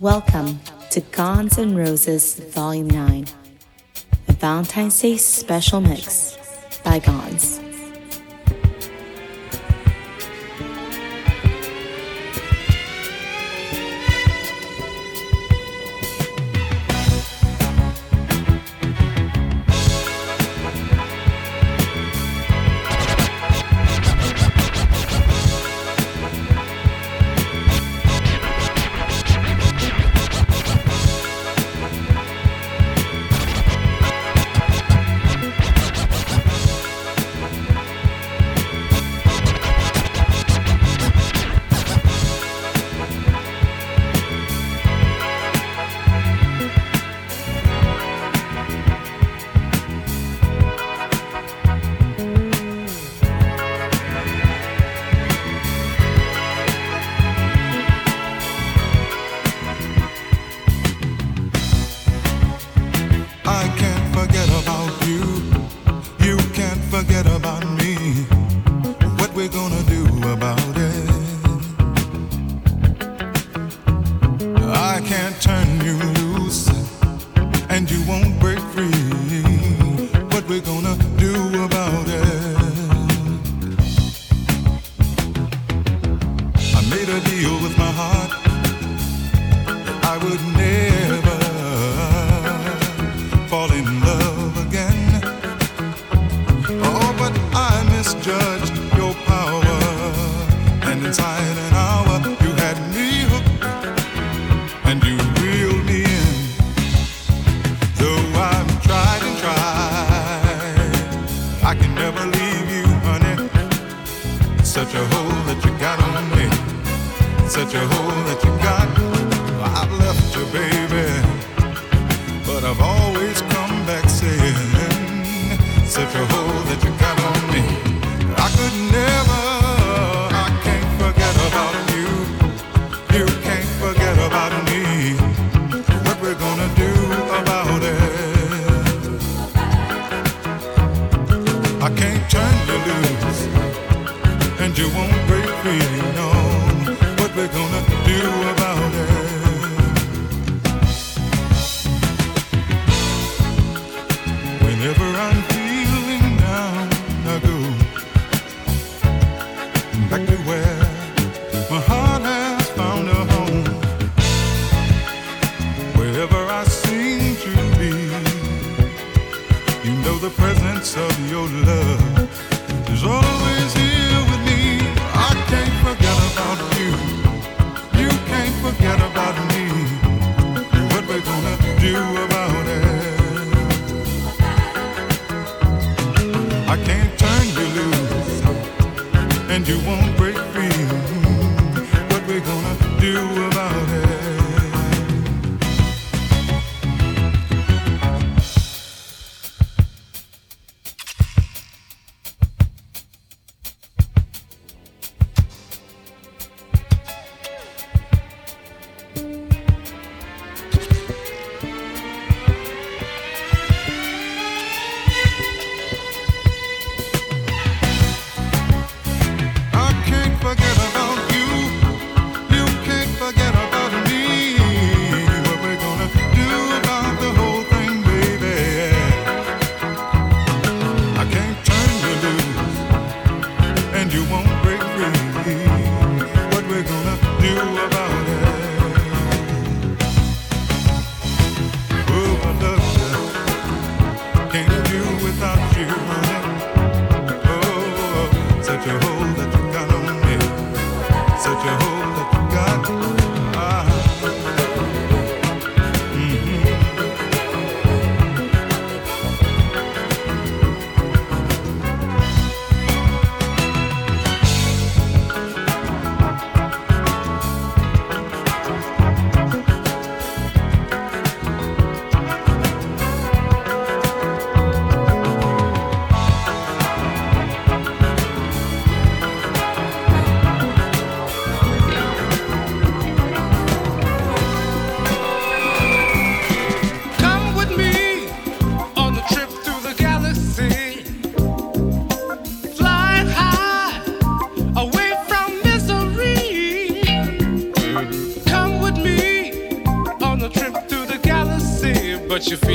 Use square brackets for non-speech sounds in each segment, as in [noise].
Welcome to Guns and Roses Volume 9, a Valentine's Day special mix by Guns. such a hole that you got on me. Such a hole that you got. I've left you, baby.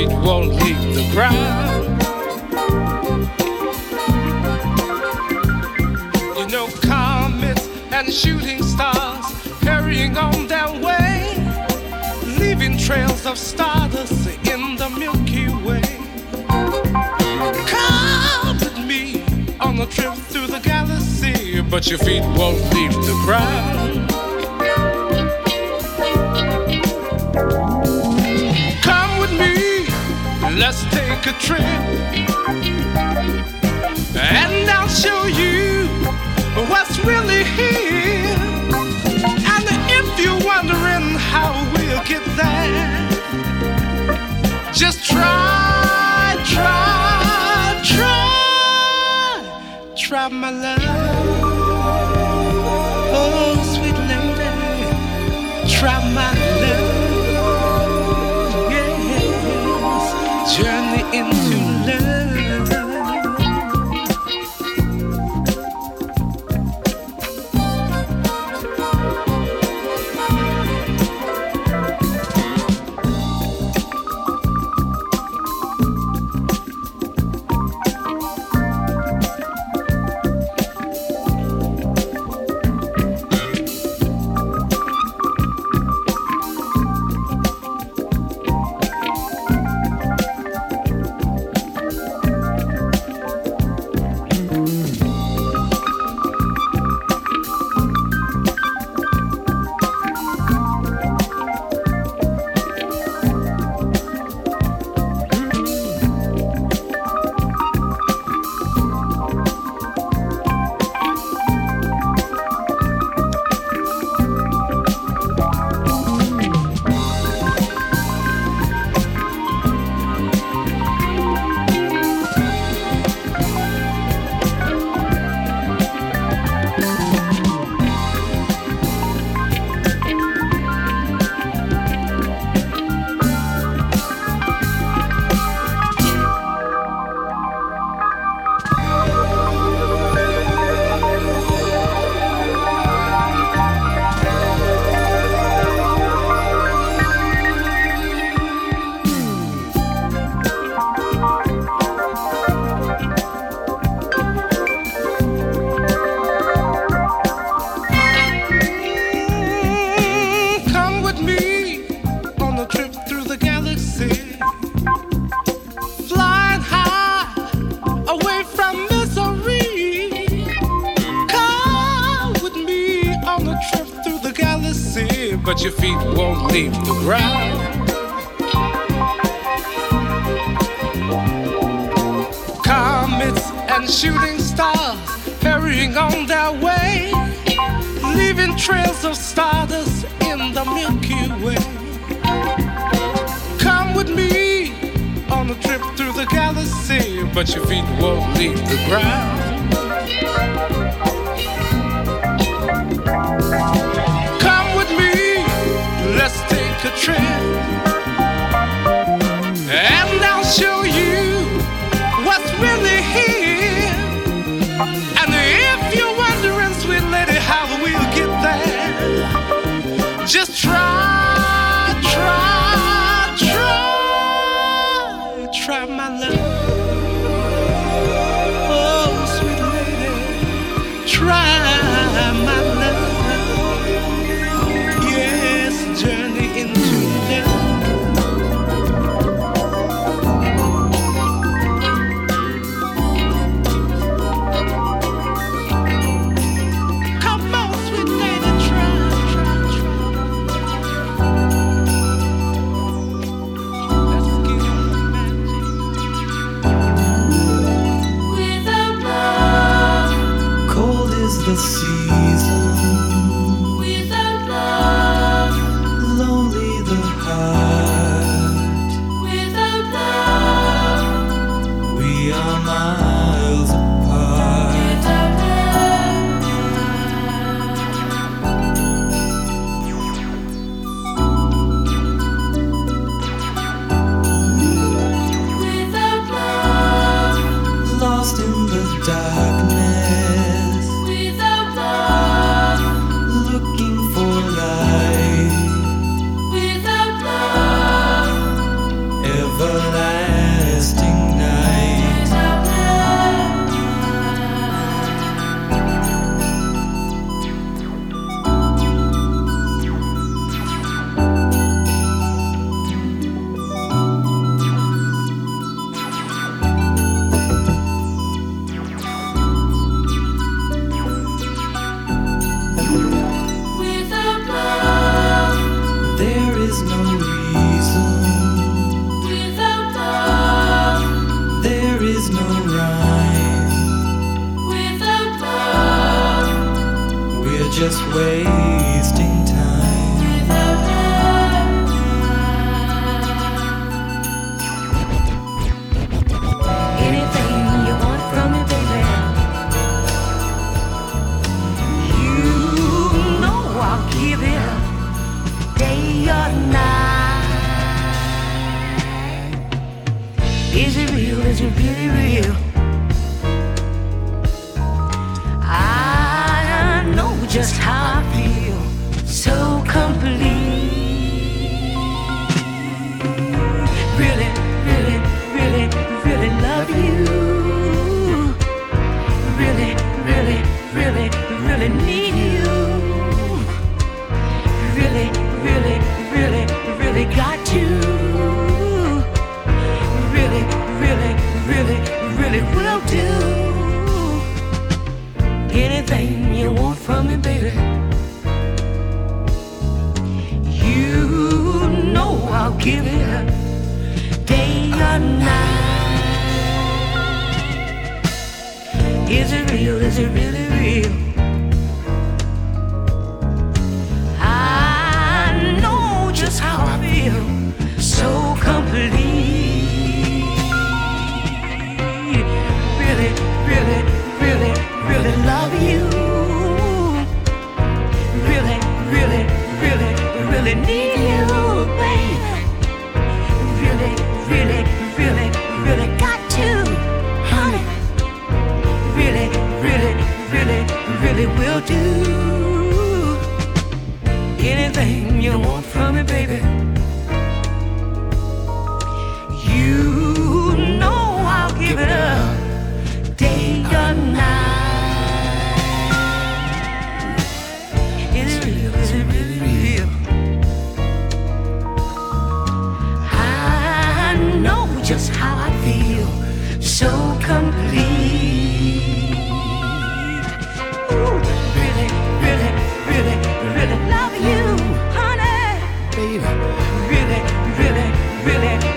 Feet won't leave the ground. You know, comets and shooting stars hurrying on their way, leaving trails of stardust in the Milky Way. Come with me on a trip through the galaxy, but your feet won't leave the ground. Let's take a trip and I'll show you what's really here. And if you're wondering how we'll get there, just try, try, try, try my love.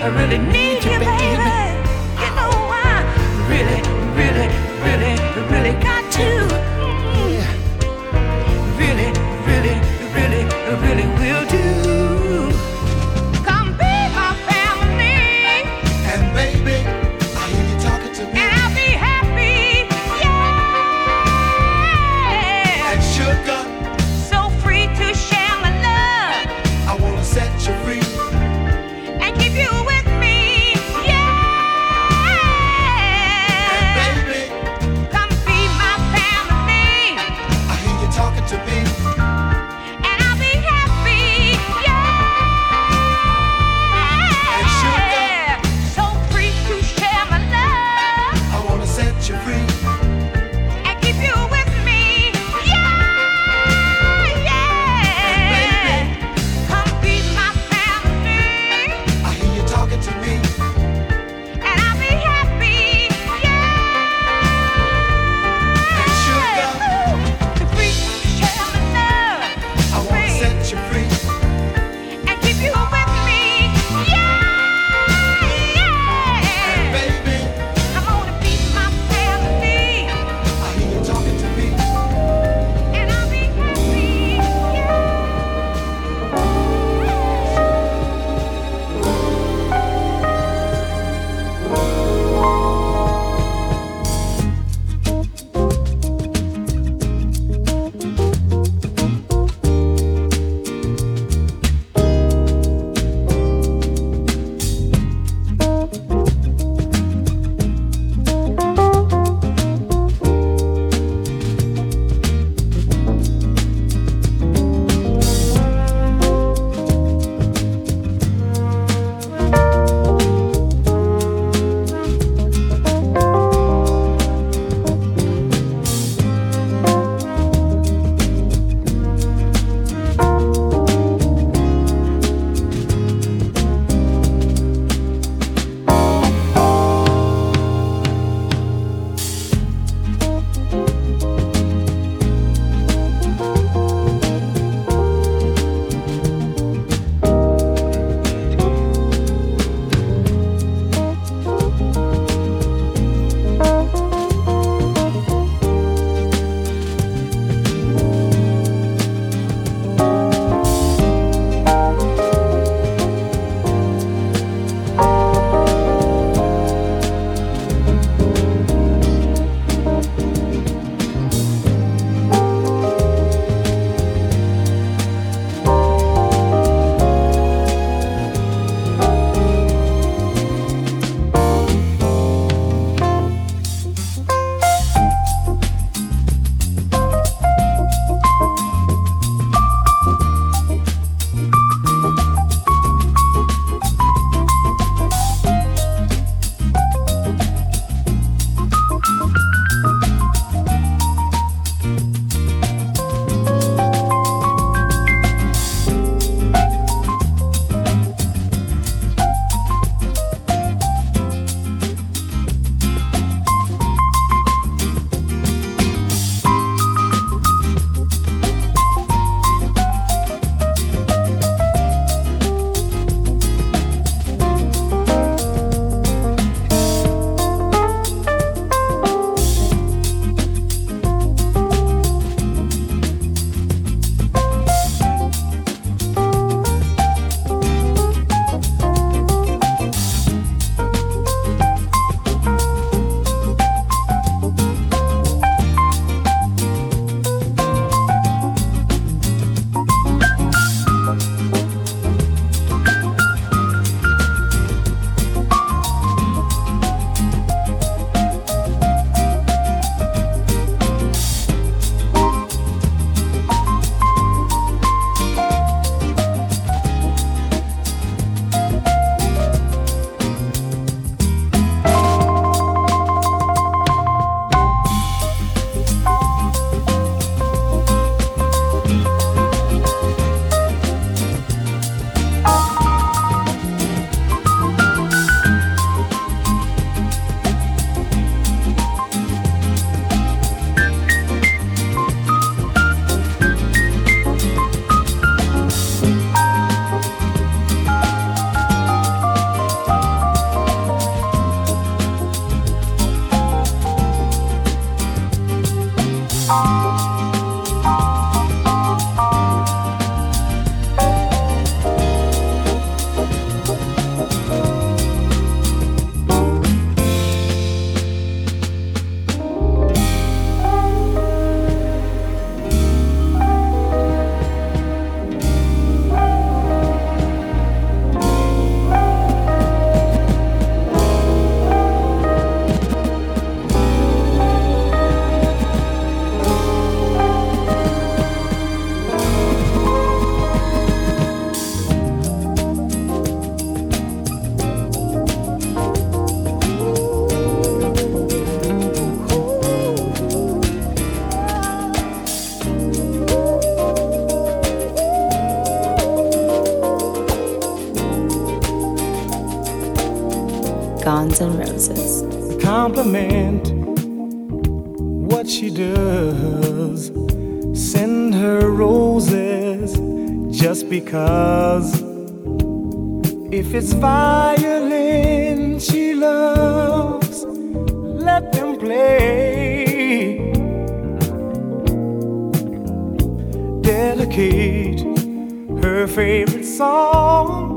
You really me. compliment what she does. Send her roses just because. If it's violin she loves, let them play. Dedicate her favorite song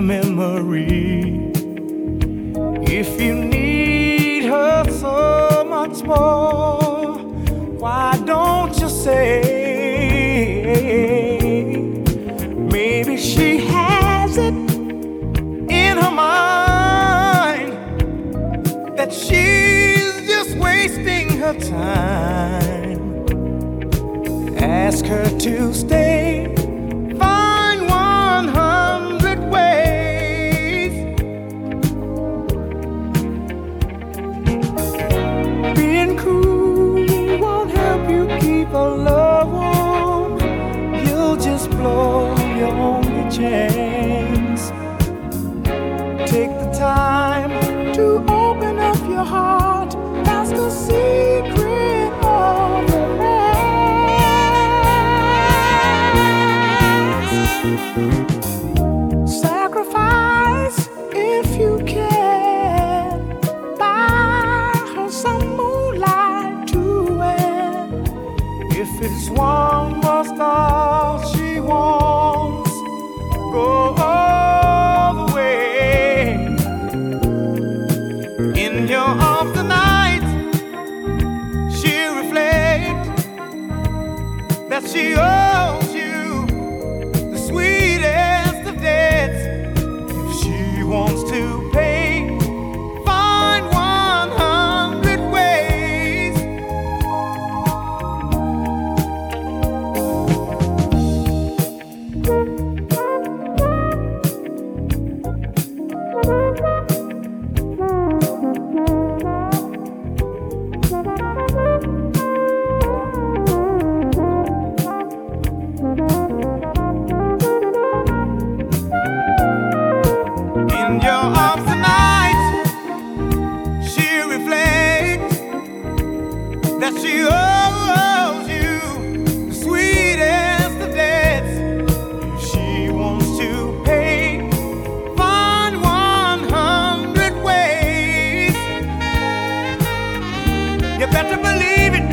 memory. believe it.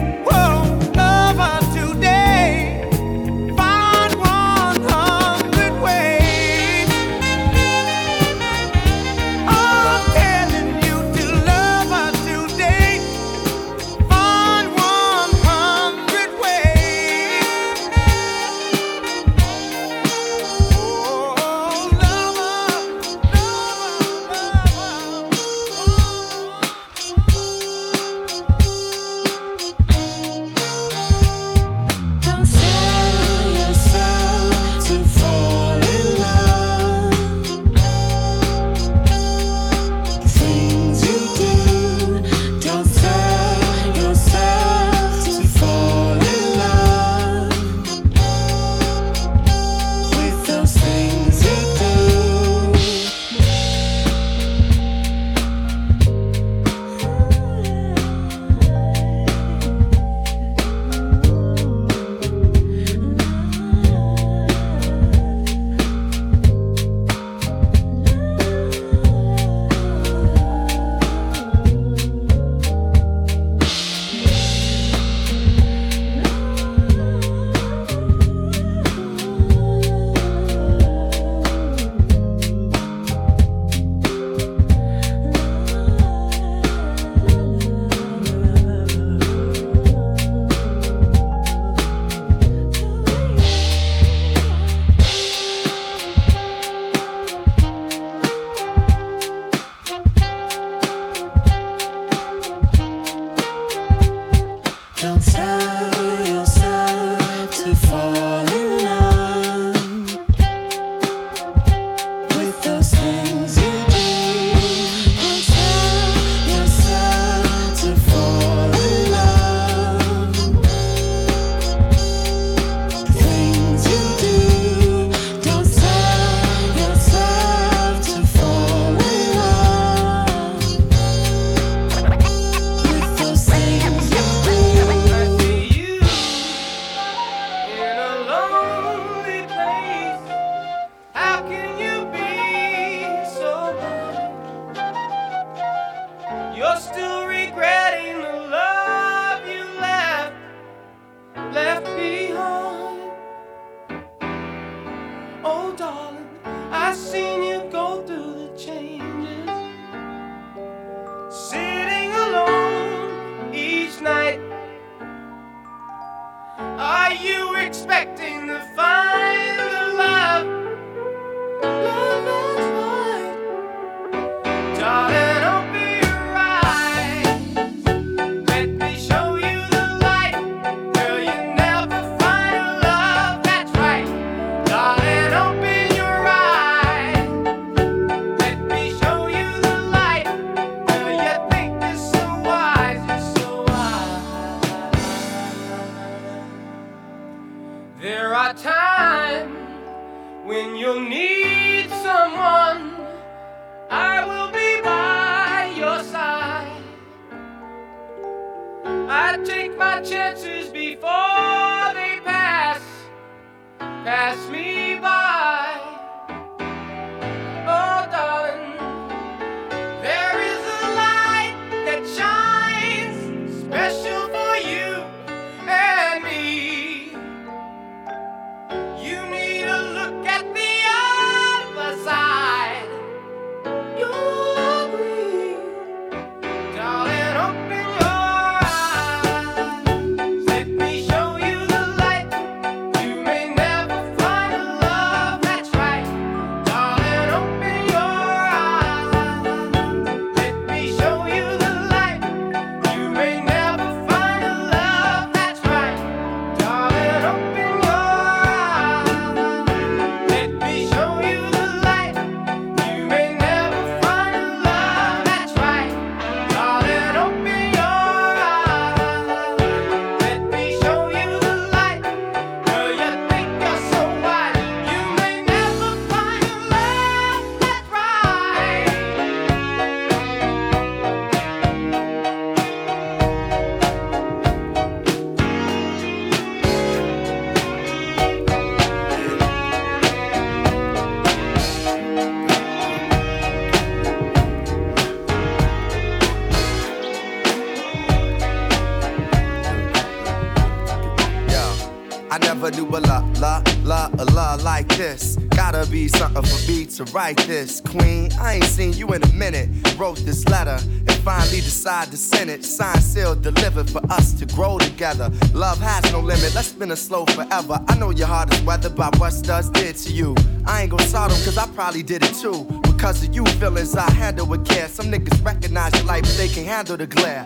To write this. Queen, I ain't seen you in a minute. Wrote this letter and finally decided to send it. Signed, sealed, delivered for us to grow together. Love has no limit. Let's spin it slow forever. I know your heart is weathered by what studs did to you. I ain't gonna sort 'em cause I probably did it too. Because of you feelings I handle with care. Some niggas recognize your light, but they can't handle the glare.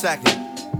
Second.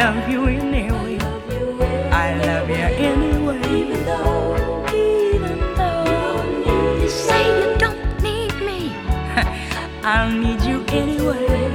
love you anyway. I love you anyway. Even though, even though you say you don't need me, [laughs] I'll need you anyway.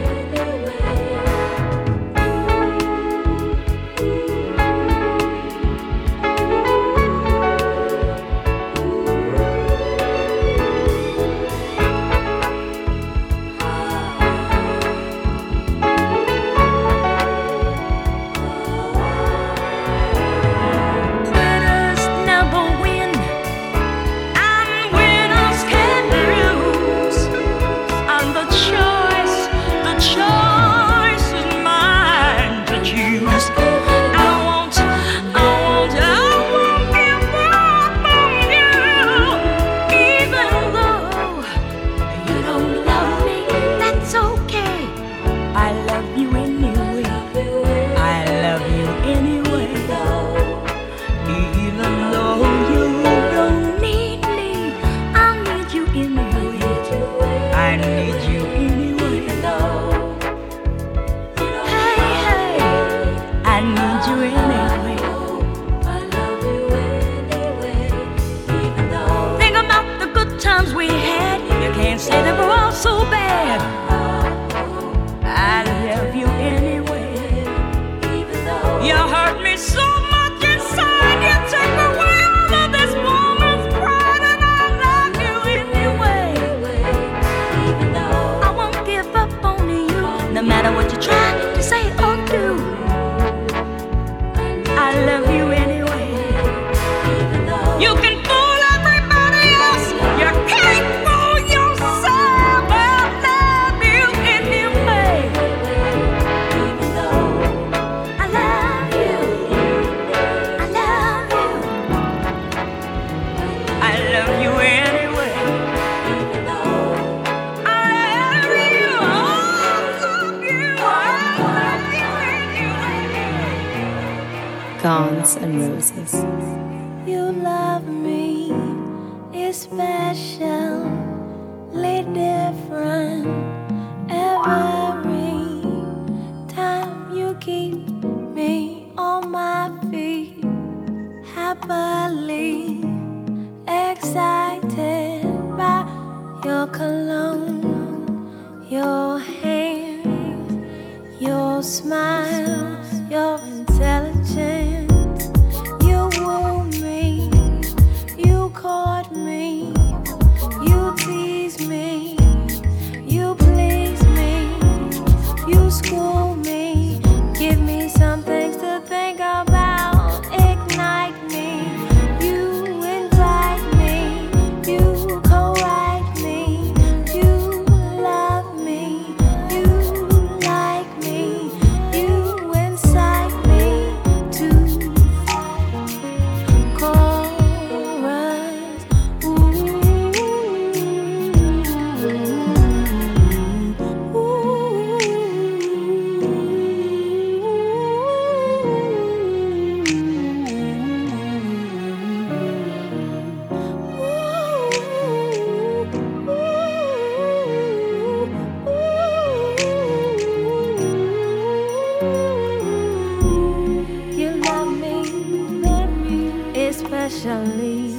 shall leave.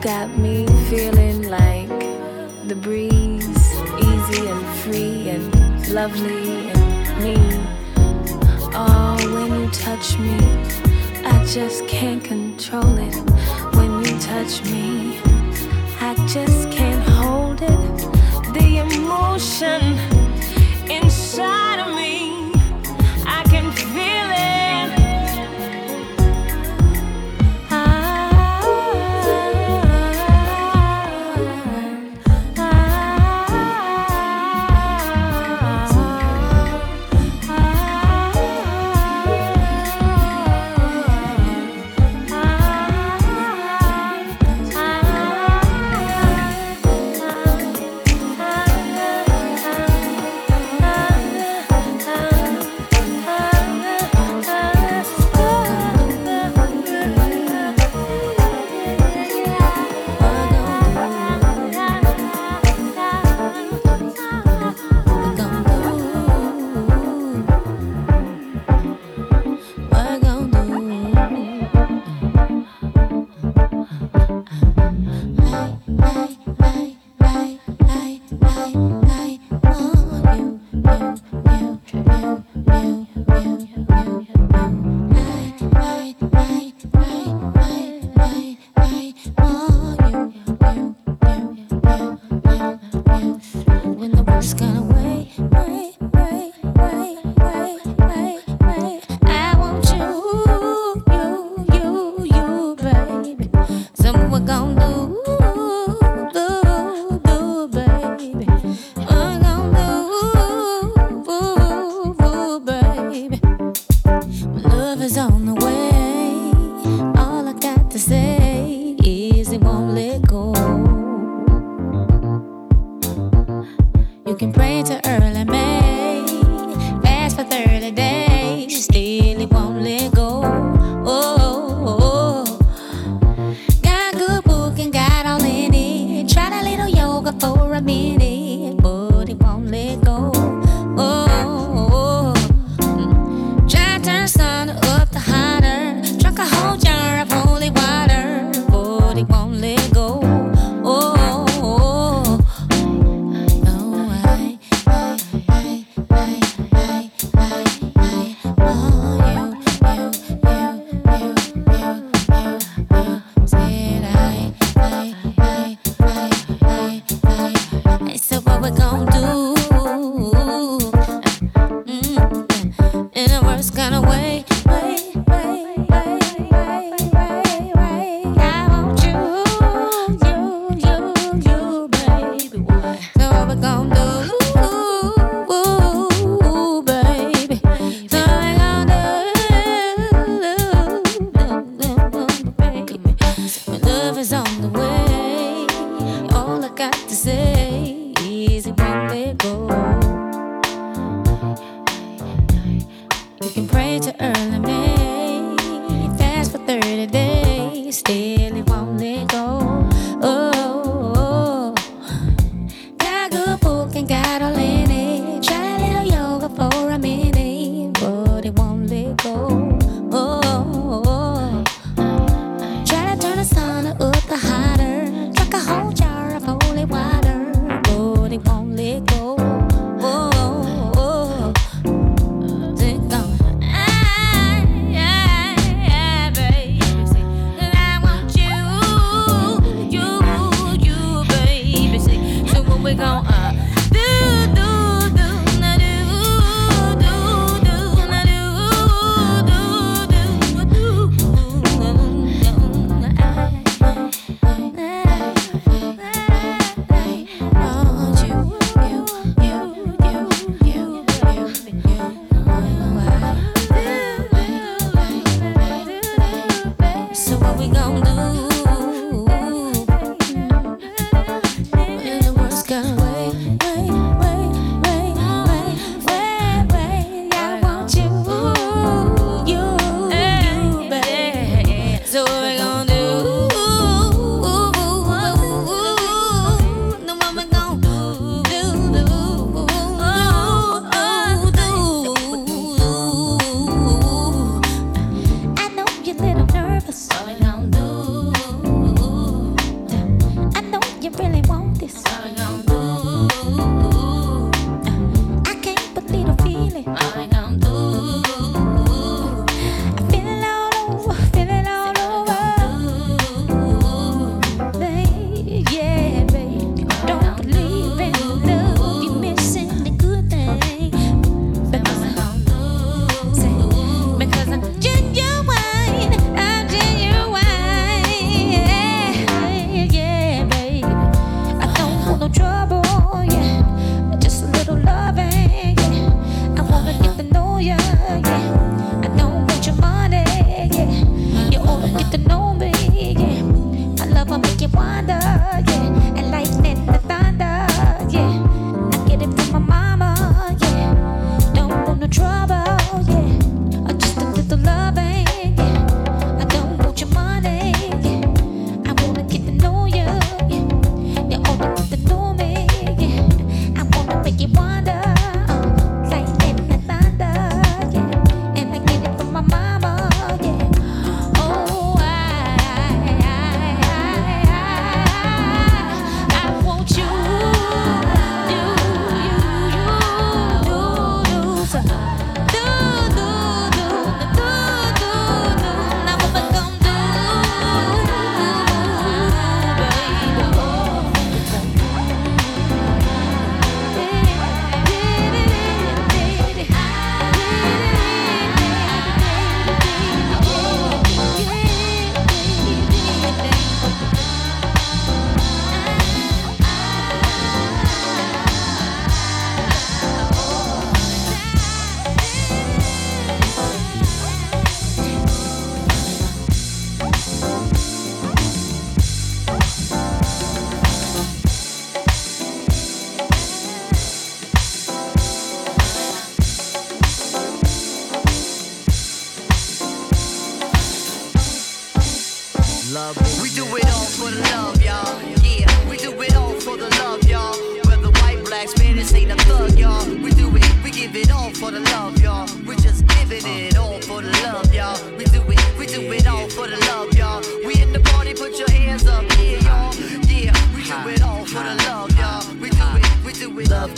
Got me feeling like the breeze, easy and free and lovely and me. Oh, when you touch me, I just can't control it. When you touch me, I just can't hold it. The emotion.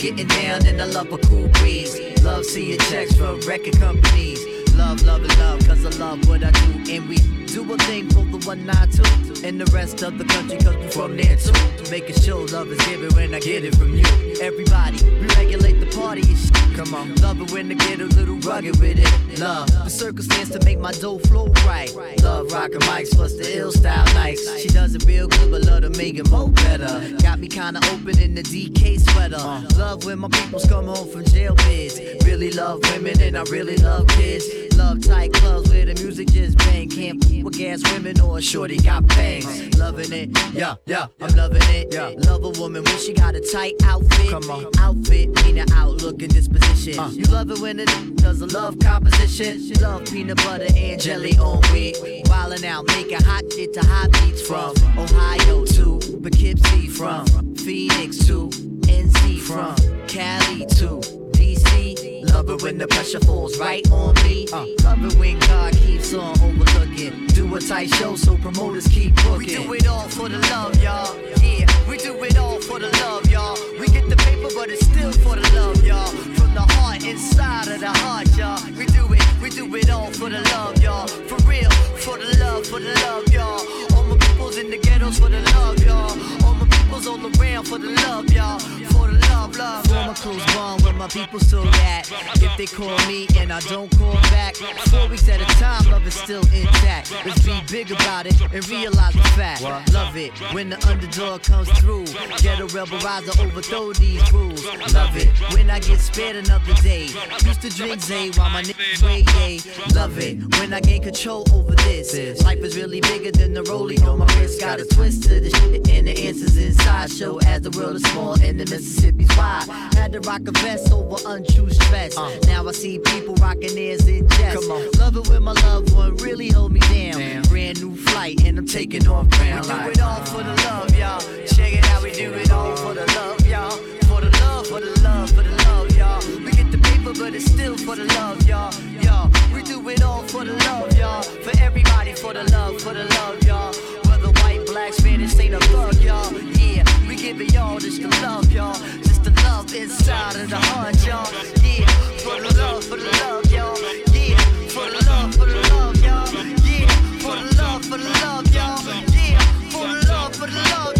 getting down in the love cool breeze. Love seeing checks from record companies love, love, and love, cause I love what I do. And we do a thing for the one I two. And the rest of the country, cause we from there too. Making sure love is given when I get it from you. Everybody, we regulate the party and shit. Come on, love it when I get a little rugged with it. Love, the circumstance to make my dough flow right. Love rockin' mics plus the ill style nights. She does it real good, but love to make it more better. Got me kinda open in the DK sweater. Uh. Love when my peoples come home from jail bids. Really love women and I really love kids. Love tight clubs where the music just bang. Can't with gas women or shorty got bangs. Loving it, yeah, yeah, I'm loving it. Yeah. Love a woman when she got a tight outfit. Come on. Outfit, meaning outlook and disposition. Uh. You love it when it does a love composition. She love peanut butter and jelly on wheat. Wildin' out, making hot shit to hot beats from Ohio to Poughkeepsie from Phoenix to NC from Cali to love when the pressure falls right on me. Uh, love it when God keeps on overlooking. Do a tight show so promoters keep booking. We do it all for the love, y'all. Yeah, we do it all for the love, y'all. We get the paper, but it's still for the love, y'all. From the heart, inside of the heart, y'all. We do it, we do it all for the love, y'all. For real, for the love, for the love, y'all. All my peoples in the ghettos for the love, y'all. Circles all around for the love, y'all. For the love, love. Former clothes gone, where my people still at. If they call me and I don't call back, four weeks at a time, love is still intact. Let's be big about it and realize the fact. Love it when the underdog comes through. Get a rebel riser overthrow these rules. Love it when I get spared another day. Used to drink Zay while my niggas wait, yay. Love it when I gain control over this. Life is really bigger than the rolling on my wrist. Got a twist to this, shit and the answers is sideshow as the world is small and the Mississippi's wide. Had to rock a vest over untrue stress. Uh. Now I see people rocking theirs in jest. Love it when my loved one really hold me down. Damn. Brand new flight and I'm taking off ground. We do it all for the love, y'all. Check it out, we do it all for the love, y'all. For the love, for the love, for the love, y'all. We get the paper, but it's still for the love, y'all. Y'all, we do it all for the love, y'all. For everybody, for the love, for the love, y'all. Whether white, black, Spanish, ain't a thug, y'all give it all just to love, y'all. Just the love inside of the heart, y'all. Yeah, for the love, for the love, y'all. Yeah, for the love, for the love, y'all. Yeah, for the love, for the love, y'all. Yeah, for the love, for the love.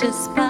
Your love